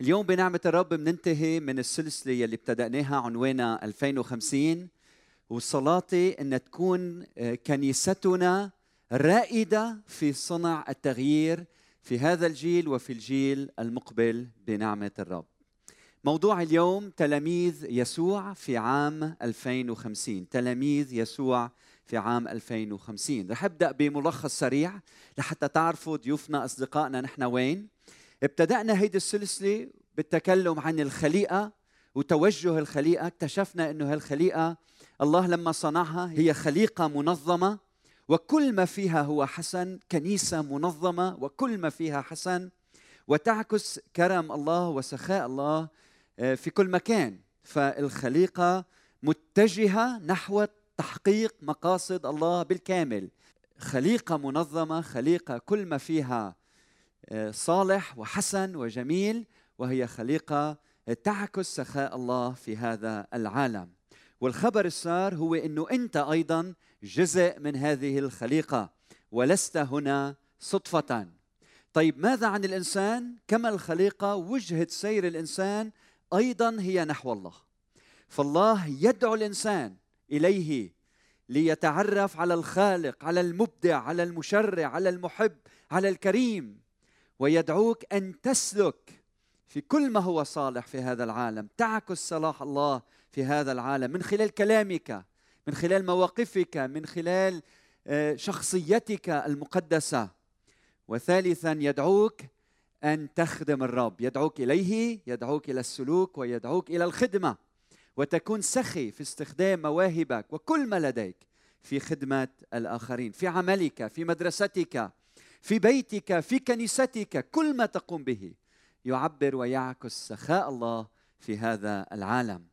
اليوم بنعمة الرب بننتهي من السلسلة يلي ابتدأناها عنوانها 2050 وصلاتي أن تكون آه، كنيستنا رائدة في صنع التغيير في هذا الجيل وفي الجيل المقبل بنعمة الرب. موضوع اليوم تلاميذ يسوع في عام 2050 تلاميذ يسوع في عام 2050 رح أبدأ بملخص سريع لحتى تعرفوا ضيوفنا أصدقائنا نحن وين. ابتدأنا هيدي السلسلة بالتكلم عن الخليقة وتوجه الخليقة. اكتشفنا أنه هالخليقة الله لما صنعها هي خليقة منظمة وكل ما فيها هو حسن كنيسة منظمة وكل ما فيها حسن وتعكس كرم الله وسخاء الله آه، في كل مكان. فالخليقة متجهة نحو تحقيق مقاصد الله بالكامل. خليقة منظمة خليقة كل ما فيها آه، صالح وحسن وجميل وهي خليقة تعكس سخاء الله في هذا العالم. والخبر السار هو إنه أنت أيضا جزء من هذه الخليقة ولست هنا صدفة. طيب ماذا عن الإنسان؟ كما الخليقة وجهة سير الإنسان أيضا هي نحو الله. فالله يدعو الإنسان إليه ليتعرف على الخالق على المبدع على المشرع على المحب على الكريم. ويدعوك أن تسلك في كل ما هو صالح في هذا العالم. تعكس صلاح الله في هذا العالم. من خلال كلامك من خلال مواقفك من خلال آه، شخصيتك المقدسة. وثالثا يدعوك أن تخدم الرب. يدعوك إليه يدعوك إلى السلوك ويدعوك إلى الخدمة. وتكون سخي في استخدام مواهبك وكل ما لديك في خدمة الآخرين في عملك في مدرستك في بيتك في كنيستك كل ما تقوم به يعبر ويعكس سخاء الله في هذا العالم.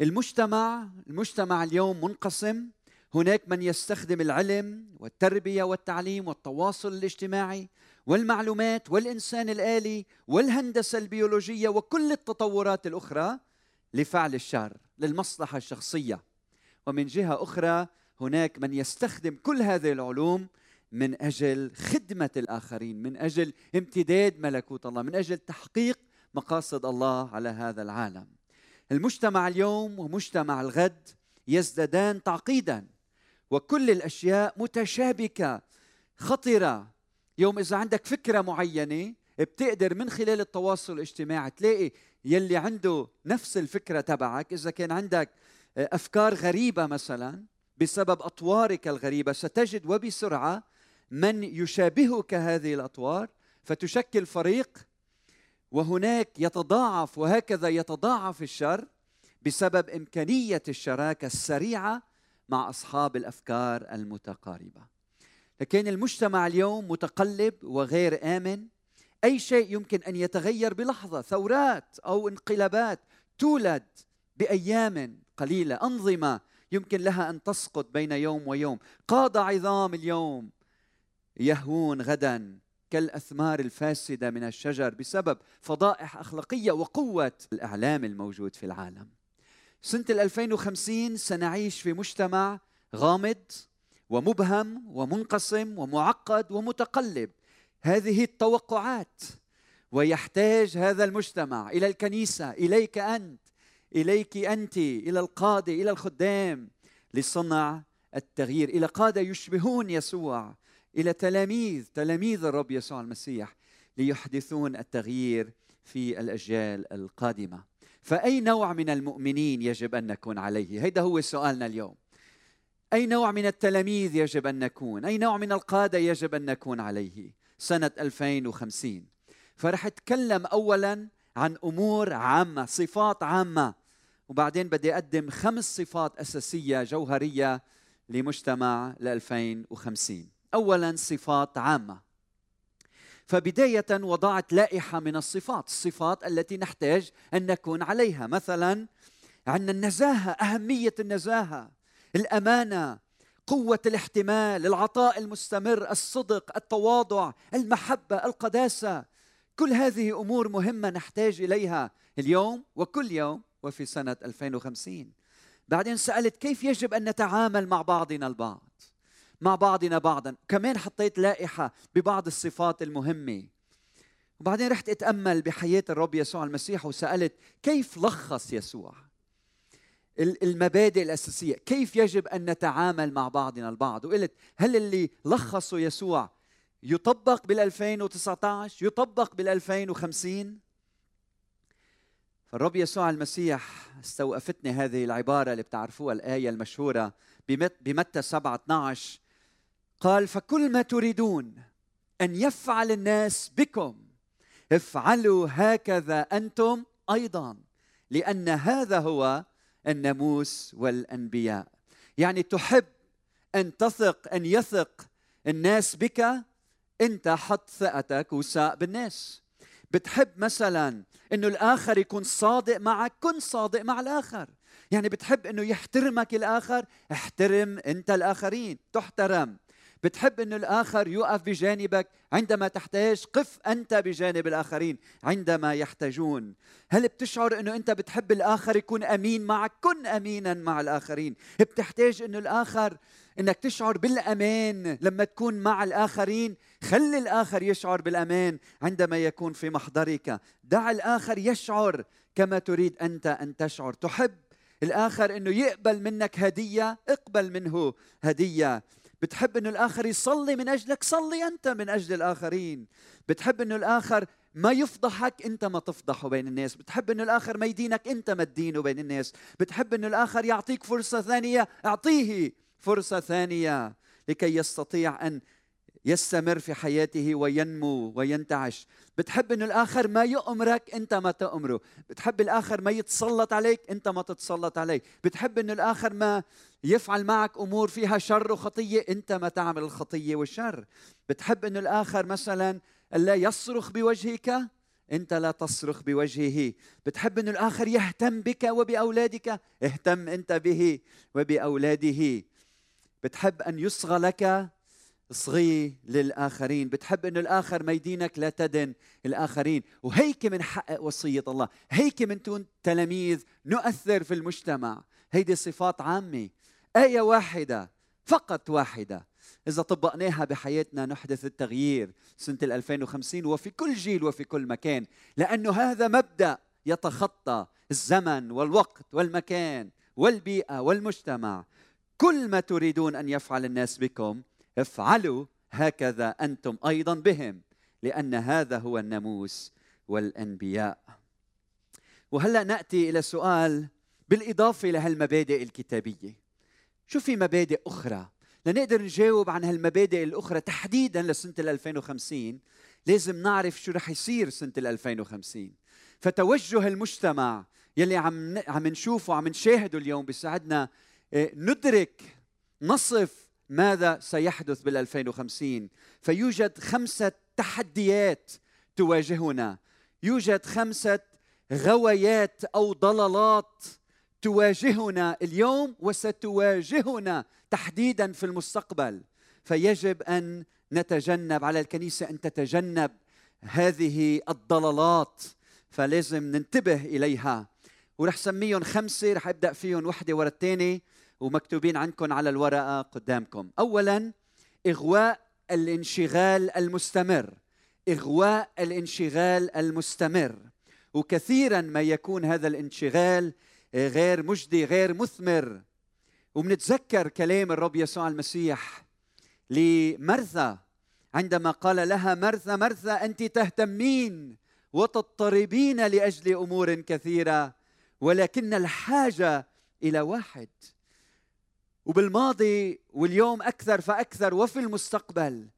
المجتمع المجتمع اليوم منقسم. هناك من يستخدم العلم والتربية والتعليم والتواصل الاجتماعي والمعلومات والإنسان الآلي والهندسة البيولوجية وكل التطورات الأخرى لفعل الشر للمصلحة الشخصية. ومن جهة أخرى هناك من يستخدم كل هذه العلوم من أجل خدمة الآخرين من أجل امتداد ملكوت الله من أجل تحقيق مقاصد الله على هذا العالم. المجتمع اليوم ومجتمع الغد يزدادان تعقيدا وكل الأشياء متشابكة خطرة. يوم إذا عندك فكرة معينة بتقدر من خلال التواصل الاجتماعي تلاقي يلي عنده نفس الفكرة تبعك إذا كان عندك أفكار غريبة مثلا بسبب أطوارك الغريبة ستجد وبسرعة من يشابهك هذه الأطوار فتشكل فريق وهناك يتضاعف وهكذا يتضاعف الشر بسبب إمكانية الشراكة السريعة مع أصحاب الأفكار المتقاربة. لكن المجتمع اليوم متقلب وغير آمن أي شيء يمكن أن يتغير بلحظة ثورات أو انقلابات تولد بأيام قليلة أنظمة يمكن لها أن تسقط بين يوم ويوم قاده عظام اليوم يهون غدا كالأثمار الفاسدة من الشجر بسبب فضائح أخلاقية وقوة الإعلام الموجود في العالم. سنة 2050 سنعيش في مجتمع غامض ومبهم ومنقسم ومعقد ومتقلب. هذه التوقعات ويحتاج هذا المجتمع إلى الكنيسة إليك أنت إليك أنت إلى القادة إلى الخدام لصنع التغيير. إلى قادة يشبهون يسوع إلى تلاميذ تلاميذ الرب يسوع المسيح ليحدثون التغيير في الأجيال القادمة. فأي نوع من المؤمنين يجب أن نكون عليه؟ هذا هو سؤالنا اليوم. أي نوع من التلاميذ يجب أن نكون؟ أي نوع من القادة يجب أن نكون عليه؟ سنة 2050 فرح اتكلم اولا عن أمور عامة صفات عامة. وبعدين بدي أقدم خمس صفات أساسية جوهرية لمجتمع ل 2050 اولا صفات عامة. فبداية وضعت لائحة من الصفات الصفات التي نحتاج أن نكون عليها. مثلا عندنا النزاهة أهمية النزاهة الأمانة قوة الاحتمال العطاء المستمر الصدق التواضع المحبة القداسة. كل هذه أمور مهمة نحتاج إليها اليوم وكل يوم وفي سنة 2050 بعدين سألت كيف يجب أن نتعامل مع بعضنا البعض؟ مع بعضنا بعضا. كمان حطيت لائحة ببعض الصفات المهمة. وبعدين رحت أتأمل بحياة الرب يسوع المسيح وسألت كيف لخص يسوع؟ المبادئ الأساسية. كيف يجب أن نتعامل مع بعضنا البعض؟ وقلت هل اللي لخصه يسوع يطبق بال 2019 يطبق بال 2050 فالرب يسوع المسيح استوقفتني هذه العبارة اللي بتعرفوها الآية المشهورة بمتى 7 12 قال فكل ما تريدون أن يفعل الناس بكم افعلوا هكذا أنتم أيضا لأن هذا هو الناموس والأنبياء. يعني تحب أن تثق أن يثق الناس بك أنت حط ثقتك وثق بالناس. بتحب مثلا إنه الآخر يكون صادق معك كن صادق مع الآخر. يعني بتحب إنه يحترمك الآخر احترم أنت الآخرين تحترم. بتحب أن الآخر يقف بجانبك عندما تحتاج؟ قف أنت بجانب الآخرين عندما يحتاجون. هل بتشعر أنه أنت بتحب الآخر يكون أمين معك؟ كن أمينا مع الآخرين. بتحتاج أنه الآخر إنك تشعر بالأمان لما تكون مع الآخرين؟ خلي الآخر يشعر بالأمان عندما يكون في محضرك. دع الآخر يشعر كما تريد أنت أن تشعر. تحب الآخر إنه يقبل منك هدية؟ اقبل منه هدية. بتحب إنه الآخر يصلي من أجلك؟ صلي أنت من أجل الآخرين. بتحب إنه الآخر ما يفضحك؟ أنت ما تفضحه بين الناس. بتحب إنه الآخر ما يدينك؟ أنت ما تدينه بين الناس. بتحب إنه الآخر يعطيك فرصة ثانية؟ أعطيه فرصة ثانية لكي يستطيع أن يستمر في حياته وينمو وينتعش. بتحب إنه الآخر ما يؤمرك أنت ما تؤمره. بتحب الآخر ما يتسلط عليك أنت ما تتسلط عليه. بتحب إنه الآخر ما يفعل معك أمور فيها شر وخطية أنت ما تعمل الخطية والشر. بتحب إنه الآخر مثلا لا يصرخ بوجهك أنت لا تصرخ بوجهه. بتحب إنه الآخر يهتم بك وبأولادك اهتم أنت به وبأولاده. بتحب أن يصغى لك اصغي للآخرين. بتحب أنه الآخر ما يدينك لا تدن الآخرين. وهيك من حق وصية الله. هيك من تون تلاميذ نؤثر في المجتمع. هيدي صفات عامة. آية واحدة فقط واحدة. إذا طبقناها بحياتنا نحدث التغيير سنة 2050 وفي كل جيل وفي كل مكان. لأنه هذا مبدأ يتخطى الزمن والوقت والمكان والبيئة والمجتمع. كل ما تريدون أن يفعل الناس بكم افعلوا هكذا أنتم أيضا بهم لأن هذا هو الناموس والأنبياء. وهلأ نأتي إلى سؤال بالإضافة لهالمبادئ الكتابية. شو في مبادئ أخرى؟ لنقدر نجاوب عن هالمبادئ الأخرى تحديدا لسنة 2050 لازم نعرف شو رح يصير سنة 2050 فتوجه المجتمع يلي عم عم نشوفه عم نشاهده اليوم بيساعدنا آه، ندرك نصف ماذا سيحدث بال 2050 فيوجد خمسة تحديات تواجهنا. يوجد خمسة غويات أو ضلالات تواجهنا اليوم وستواجهنا تحديدا في المستقبل. فيجب أن نتجنب على الكنيسة أن تتجنب هذه الضلالات. فلازم ننتبه إليها. ورح سميهم خمسة رح أبدأ فيهم وحدة ورا الثانية ومكتوبين عندكم على الورقة قدامكم. اولا إغواء الانشغال المستمر. إغواء الانشغال المستمر. وكثيرا ما يكون هذا الانشغال غير مجدي غير مثمر. ومنتذكر كلام الرب يسوع المسيح لمرثا عندما قال لها مرثا مرثا أنت تهتمين وتضطربين لأجل أمور كثيرة ولكن الحاجة إلى واحد. وبالماضي واليوم أكثر فأكثر وفي المستقبل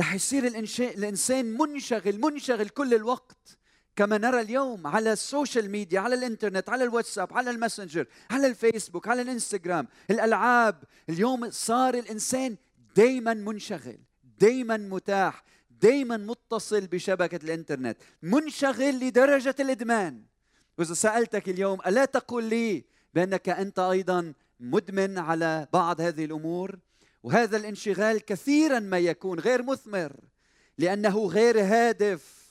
رح يصير الإنسان منشغل منشغل كل الوقت. كما نرى اليوم على ال social media على الإنترنت على الواتساب على الماسنجر على الفيسبوك على الإنستغرام الألعاب. اليوم صار الإنسان دائما منشغل دائما متاح دائما متصل بشبكة الإنترنت منشغل لدرجة الإدمان. وإذا سألتك اليوم ألا تقول لي بأنك أنت أيضا مدمن على بعض هذه الأمور وهذا الانشغال كثيرا ما يكون غير مثمر لأنه غير هادف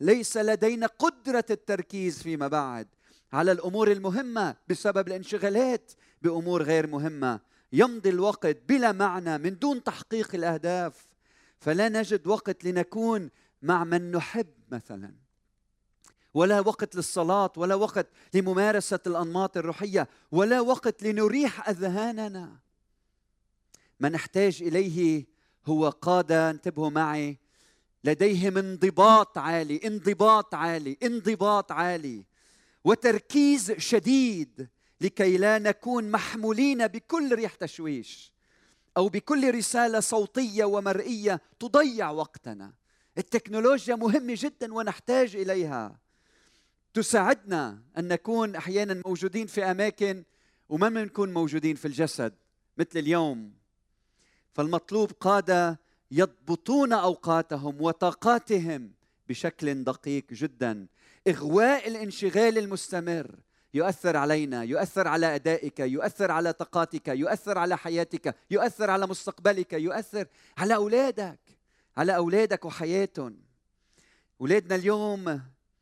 ليس لدينا قدرة التركيز فيما بعد على الأمور المهمة بسبب الانشغالات بأمور غير مهمة. يمضي الوقت بلا معنى من دون تحقيق الأهداف فلا نجد وقت لنكون مع من نحب مثلا. ولا وقت للصلاة ولا وقت لممارسة الأنماط الروحية ولا وقت لنريح أذهاننا. ما نحتاج إليه هو قادة انتبهوا معي لديهم انضباط عالي انضباط عالي انضباط عالي وتركيز شديد لكي لا نكون محمولين بكل ريح تشويش أو بكل رسالة صوتية ومرئية تضيع وقتنا. التكنولوجيا مهمة جدا ونحتاج إليها. تساعدنا أن نكون أحيانا موجودين في أماكن وما بنكون موجودين في الجسد مثل اليوم. فالمطلوب قادة يضبطون أوقاتهم وطاقاتهم بشكل دقيق جدا. إغواء الانشغال المستمر يؤثر علينا يؤثر على أدائك يؤثر على طاقاتك يؤثر على حياتك يؤثر على مستقبلك يؤثر على أولادك على أولادك وحياتهم. أولادنا اليوم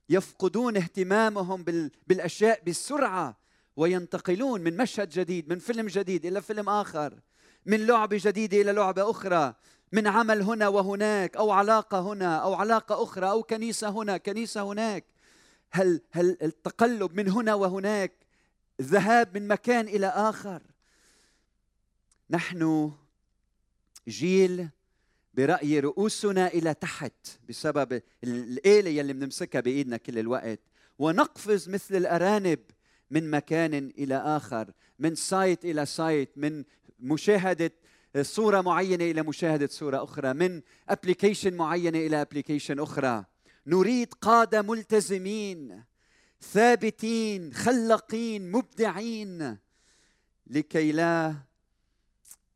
يفقدون اهتمامهم بالأشياء بسرعة وينتقلون من مشهد جديد من فيلم جديد إلى فيلم آخر من لعبة جديدة إلى لعبة أخرى من عمل هنا وهناك أو علاقة هنا أو علاقة أخرى أو كنيسة هنا كنيسة هناك. هل هل التقلب من هنا وهناك الذهاب من مكان إلى آخر؟ نحن جيل برأي رؤوسنا إلى تحت بسبب الآلة يلي بنمسكها بإيدنا كل الوقت. ونقفز مثل الأرانب من مكان إلى آخر من site إلى site من مشاهدة صورة معينة إلى مشاهدة صورة أخرى من application معينة إلى application أخرى. نريد قادة ملتزمين ثابتين خلاقين مبدعين لكي لا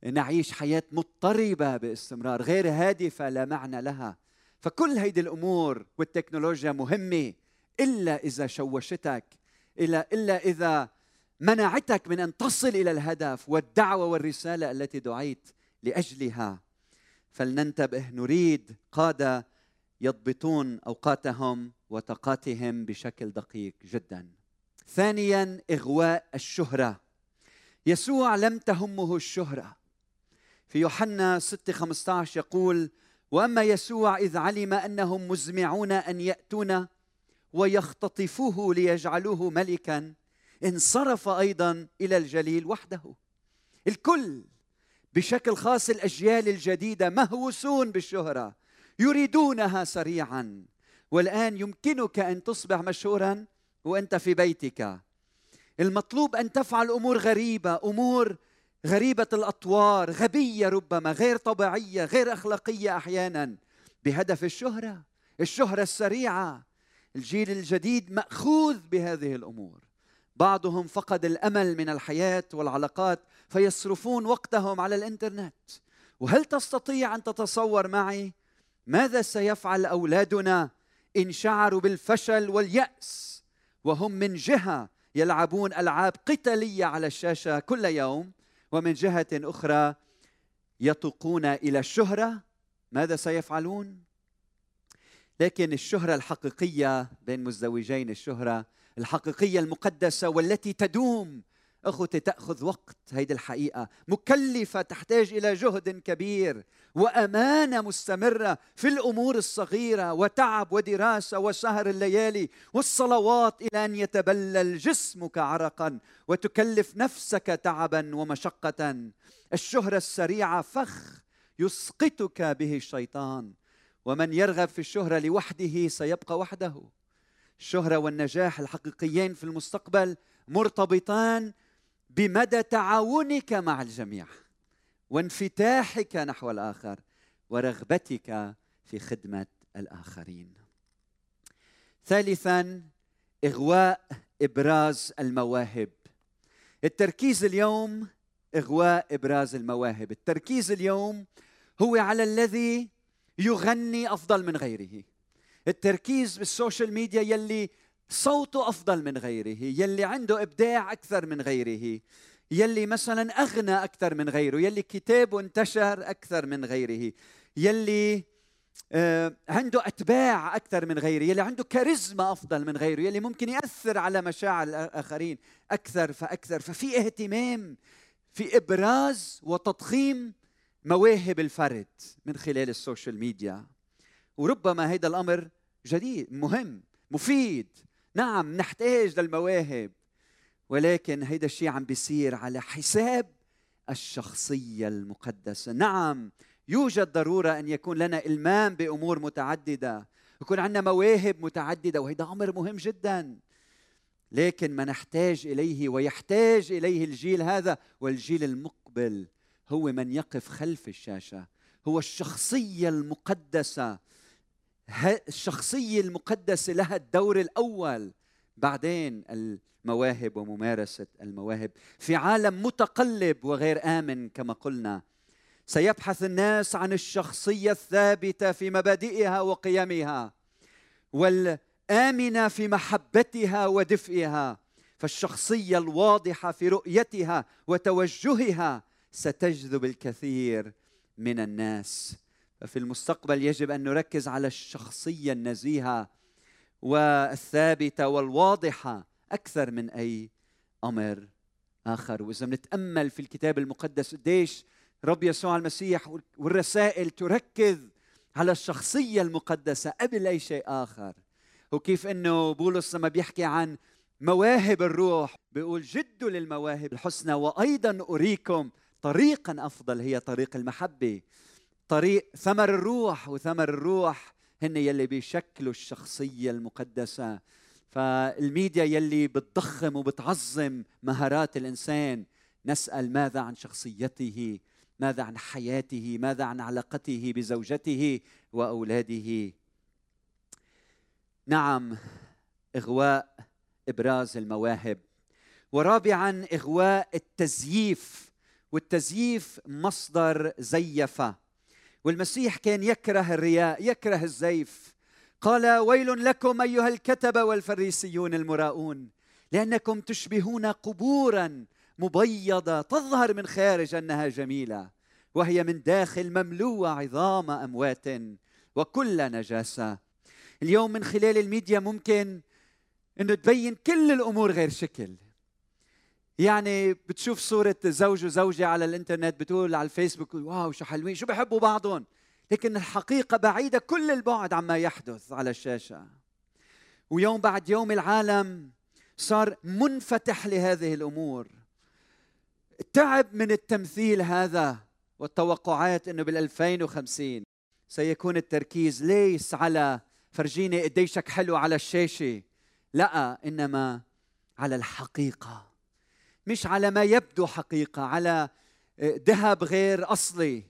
نعيش حياة مضطربة باستمرار غير هادفة لا معنى لها. فكل هيدي الأمور والتكنولوجيا مهمة إلا إذا شوشتك إلا إلا إذا منعتك من أن تصل إلى الهدف والدعوة والرسالة التي دعيت لأجلها. فلننتبه نريد قادة يضبطون أوقاتهم وطاقاتهم بشكل دقيق جدا. ثانيا إغواء الشهرة. يسوع لم تهمه الشهرة. في يوحنا 6 15 يقول وأما يسوع إذ علم أنهم مزمعون أن ياتون ويختطفوه ليجعلوه ملكا انصرف أيضا إلى الجليل وحده. الكل بشكل خاص الأجيال الجديدة مهووسون بالشهرة يريدونها سريعا. والآن يمكنك أن تصبح مشهورا وأنت في بيتك. المطلوب أن تفعل أمور غريبة أمور غريبة الأطوار غبية ربما غير طبيعية غير أخلاقية أحيانا. بهدف الشهرة الشهرة السريعة. الجيل الجديد مأخوذ بهذه الأمور. بعضهم فقد الأمل من الحياة والعلاقات فيصرفون وقتهم على الإنترنت. وهل تستطيع أن تتصور معي ماذا سيفعل أولادنا إن شعروا بالفشل واليأس وهم من جهة يلعبون ألعاب قتالية على الشاشة كل يوم؟ ومن جهة أخرى يتوقون إلى الشهرة ماذا سيفعلون؟ لكن الشهرة الحقيقية بين مزدوجين الشهرة الحقيقية المقدسة والتي تدوم أخوتي تأخذ وقت هيدي الحقيقة. مكلفة تحتاج إلى جهد كبير وأمانة مستمرة في الأمور الصغيرة وتعب ودراسة وسهر الليالي والصلوات إلى أن يتبلل جسمك عرقا وتكلف نفسك تعبا ومشقة. الشهرة السريعة فخ يسقطك به الشيطان. ومن يرغب في الشهرة لوحده سيبقى وحده. الشهرة والنجاح الحقيقيين في المستقبل مرتبطان بمدى تعاونك مع الجميع وانفتاحك نحو الآخر ورغبتك في خدمة الآخرين. ثالثا إغواء إبراز المواهب. التركيز اليوم إغواء إبراز المواهب. التركيز اليوم هو على الذي يغني أفضل من غيره. التركيز بال social media يلي صوته أفضل من غيره يلي عنده إبداع أكثر من غيره يلي مثلا أغنى أكثر من غيره يلي كتابه انتشر أكثر من غيره يلي آه، عنده أتباع أكثر من غيره يلي عنده كاريزما أفضل من غيره يلي ممكن يأثر على مشاعر الآخرين أكثر فأكثر ففي اهتمام في إبراز وتضخيم مواهب الفرد من خلال ال social media. وربما هذا الأمر جديد مهم مفيد نعم نحتاج للمواهب ولكن هيدا الشيء عم بيصير على حساب الشخصية المقدسة. نعم يوجد ضرورة أن يكون لنا إلمام بأمور متعددة يكون عندنا مواهب متعددة وهذا أمر مهم جدا. لكن ما نحتاج إليه ويحتاج إليه الجيل هذا والجيل المقبل هو من يقف خلف الشاشة هو الشخصية المقدسة. الشخصية المقدسة لها الدور الأول. بعدين المواهب وممارسة المواهب في عالم متقلب وغير آمن كما قلنا. سيبحث الناس عن الشخصية الثابتة في مبادئها وقيمها والآمنة في محبتها ودفئها. فالشخصية الواضحة في رؤيتها وتوجهها ستجذب الكثير من الناس. ففي المستقبل يجب أن نركز على الشخصية النزيهة والثابتة والواضحة أكثر من أي أمر آخر. وإذا بنتأمل في الكتاب المقدس قديش رب يسوع المسيح والرسائل تركز على الشخصية المقدسة قبل أي شيء آخر. وكيف إنه بولس لما بيحكي عن مواهب الروح بيقول جدوا للمواهب الحسنى وأيضا أريكم طريقا أفضل هي طريق المحبة. طريق ثمر الروح وثمر الروح هن يلي بيشكلوا الشخصية المقدسة. فالميديا يلي بتضخم وبتعظم مهارات الإنسان نسأل ماذا عن شخصيته ماذا عن حياته ماذا عن علاقته بزوجته وأولاده. نعم إغواء إبراز المواهب. ورابعا إغواء التزييف. والتزييف مصدر زيفة. والمسيح كان يكره الرياء يكره الزيف. قال ويل لكم أيها الكتبه والفريسيون المراؤون لأنكم تشبهون قبورا مبيضة تظهر من خارج أنها جميلة وهي من داخل مملوءة عظام أموات وكل نجاسة. اليوم من خلال الميديا ممكن إنه تبين كل الأمور غير شكل. يعني بتشوف صورة زوج وزوجة على الإنترنت بتقول على الفيسبوك wow شو حلوين شو بحبوا بعضهم؟ لكن الحقيقة بعيدة كل البعد عما يحدث على الشاشة. ويوم بعد يوم العالم صار منفتح لهذه الأمور. تعب من التمثيل هذا والتوقعات إنه بال 2050 سيكون التركيز ليس على فرجيني قديشك حلو على الشاشة لا إنما على الحقيقة. مش على ما يبدو حقيقة على آه، ذهب غير أصلي.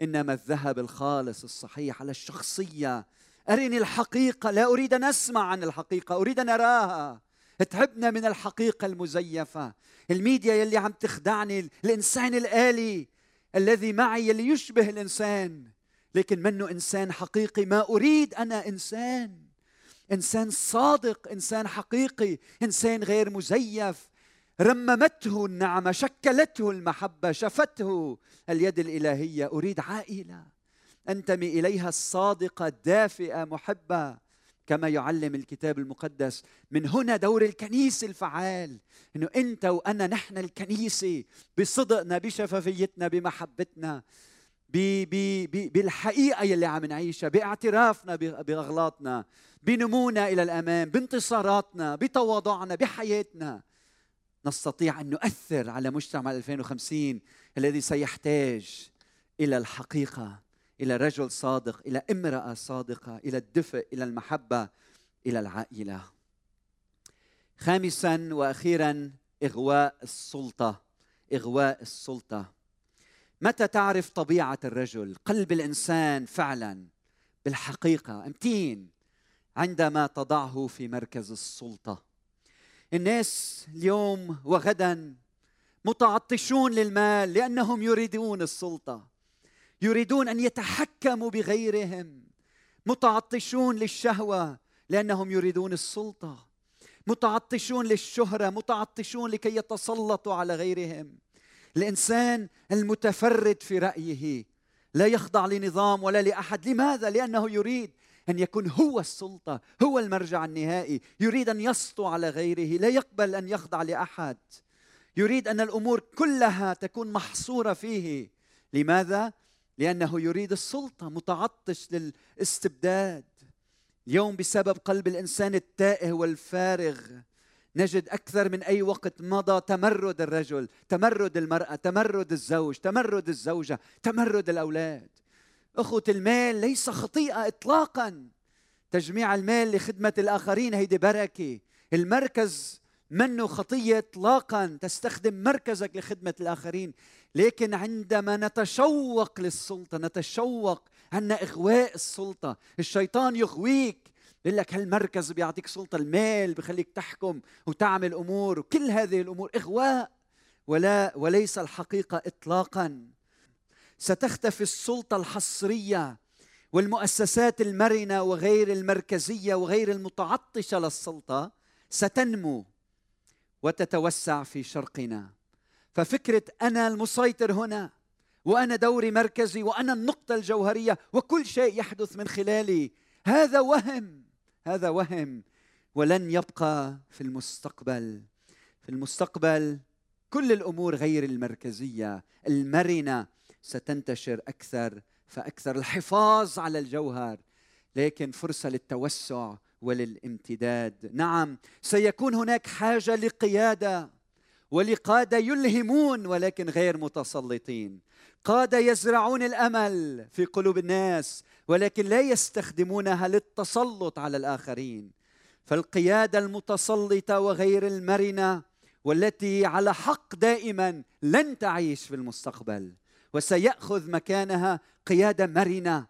إنما الذهب الخالص الصحيح على الشخصية. أرني الحقيقة لا أريد أن أسمع عن الحقيقة أريد أن أراها. تعبنا من الحقيقة المزيفة. الميديا يلي عم تخدعني الإنسان الآلي الذي معي يلي يشبه الإنسان. لكن منه إنسان حقيقي ما أريد أنا إنسان. إنسان صادق إنسان حقيقي إنسان غير مزيف. رممته النعمه شكلته المحبة شفته اليد الإلهية. أريد عائلة أنتمي إليها الصادقة الدافئة محبة كما يعلم الكتاب المقدس. من هنا دور الكنيسه الفعال إنه أنت وأنا نحن الكنيسه بصدقنا بشفافيتنا بمحبتنا بي بي بي بالحقيقة يلي عم نعيشها باعترافنا بأغلاطنا بنمونا إلى الأمام بانتصاراتنا بتواضعنا بحياتنا. نستطيع أن نؤثر على مجتمع 2050 الذي سيحتاج إلى الحقيقة إلى رجل صادق إلى امرأة صادقة إلى الدفء إلى المحبة إلى العائلة. خامسا وأخيرا إغواء السلطة إغواء السلطة. متى تعرف طبيعة الرجل؟ قلب الإنسان فعلا بالحقيقة. امتين. عندما تضعه في مركز السلطة. الناس اليوم وغدا متعطشون للمال لأنهم يريدون السلطة يريدون أن يتحكموا بغيرهم متعطشون للشهوة لأنهم يريدون السلطة متعطشون للشهرة متعطشون لكي يتسلطوا على غيرهم. الإنسان المتفرد في رأيه لا يخضع لنظام ولا لأحد. لماذا؟ لأنه يريد أن يكون هو السلطة هو المرجع النهائي. يريد أن يسطو على غيره لا يقبل أن يخضع لأحد. يريد أن الأمور كلها تكون محصورة فيه. لماذا؟ لأنه يريد السلطة متعطش للاستبداد. اليوم بسبب قلب الإنسان التائه والفارغ نجد أكثر من أي وقت مضى تمرد الرجل تمرد المرأة تمرد الزوج تمرد الزوجة تمرد الأولاد. أخوة المال ليس خطيئة اطلاقا. تجميع المال لخدمة الآخرين هيدي بركة. المركز منه خطية اطلاقا. تستخدم مركزك لخدمة الآخرين. لكن عندما نتشوق للسلطة نتشوق عنا إغواء السلطة. الشيطان يغويك. يقول لك هالمركز بيعطيك سلطة المال بخليك تحكم وتعمل أمور. وكل هذه الأمور إغواء. ولا وليس الحقيقة اطلاقا. ستختفي السلطة الحصرية والمؤسسات المرنة وغير المركزية وغير المتعطشة للسلطة ستنمو وتتوسع في شرقنا. ففكرة أنا المسيطر هنا وأنا دوري مركزي وأنا النقطة الجوهرية وكل شيء يحدث من خلالي هذا وهم هذا وهم. ولن يبقى في المستقبل في المستقبل كل الأمور غير المركزية المرنة. ستنتشر أكثر فأكثر الحفاظ على الجوهر لكن فرصة للتوسع وللامتداد. نعم سيكون هناك حاجة لقيادة ولقادة يلهمون ولكن غير متسلطين. قادة يزرعون الأمل في قلوب الناس ولكن لا يستخدمونها للتسلط على الآخرين. فالقيادة المتسلطة وغير المرنة والتي على حق دائما لن تعيش في المستقبل. وسيأخذ مكانها قيادة مرنة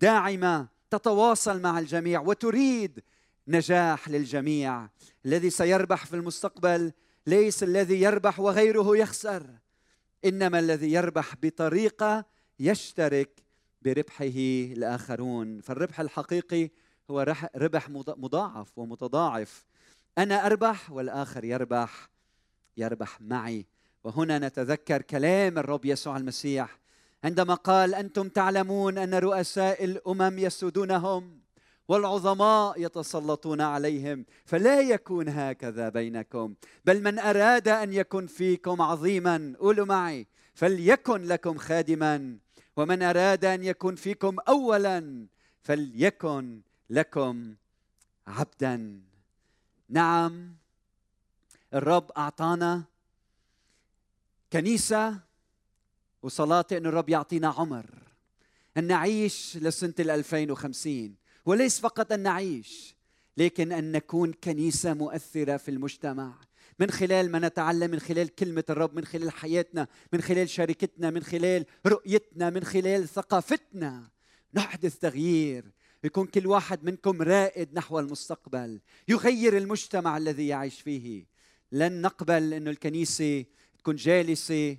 داعمة تتواصل مع الجميع وتريد نجاح للجميع. الذي سيربح في المستقبل ليس الذي يربح وغيره يخسر إنما الذي يربح بطريقة يشترك بربحه الآخرون. فالربح الحقيقي هو ربح مضاعف ومتضاعف. أنا أربح والآخر يربح يربح معي. وهنا نتذكر كلام الرب يسوع المسيح عندما قال أنتم تعلمون أن رؤساء الأمم يسودونهم والعظماء يتسلطون عليهم فلا يكون هكذا بينكم بل من أراد أن يكن فيكم عظيما قولوا معي فليكن لكم خادما ومن أراد أن يكن فيكم اولا فليكن لكم عبدا. نعم الرب أعطانا كنيسة وصلاتي إن الرب يعطينا عمر. ان نعيش لسنة ال 2050 وليس فقط ان نعيش لكن أن نكون كنيسة مؤثرة في المجتمع. من خلال ما نتعلم من خلال كلمة الرب من خلال حياتنا من خلال شركتنا من خلال رؤيتنا من خلال ثقافتنا نحدث تغيير. يكون كل واحد منكم رائد نحو المستقبل يغير المجتمع الذي يعيش فيه. لن نقبل إنه الكنيسة تكون جالسه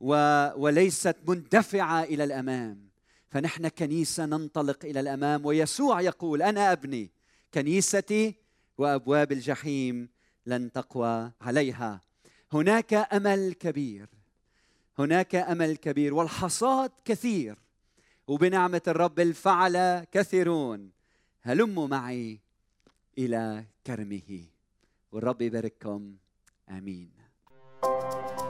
و... وليست مندفعة إلى الأمام. فنحن كنيسة ننطلق إلى الأمام ويسوع يقول أنا أبني كنيستي وأبواب الجحيم لن تقوى عليها. هناك أمل كبير هناك أمل كبير والحصاد كثير. وبنعمة الرب الفعل كثيرون هلموا معي إلى كرمه. والرب يبارككم. آمين. Thank you.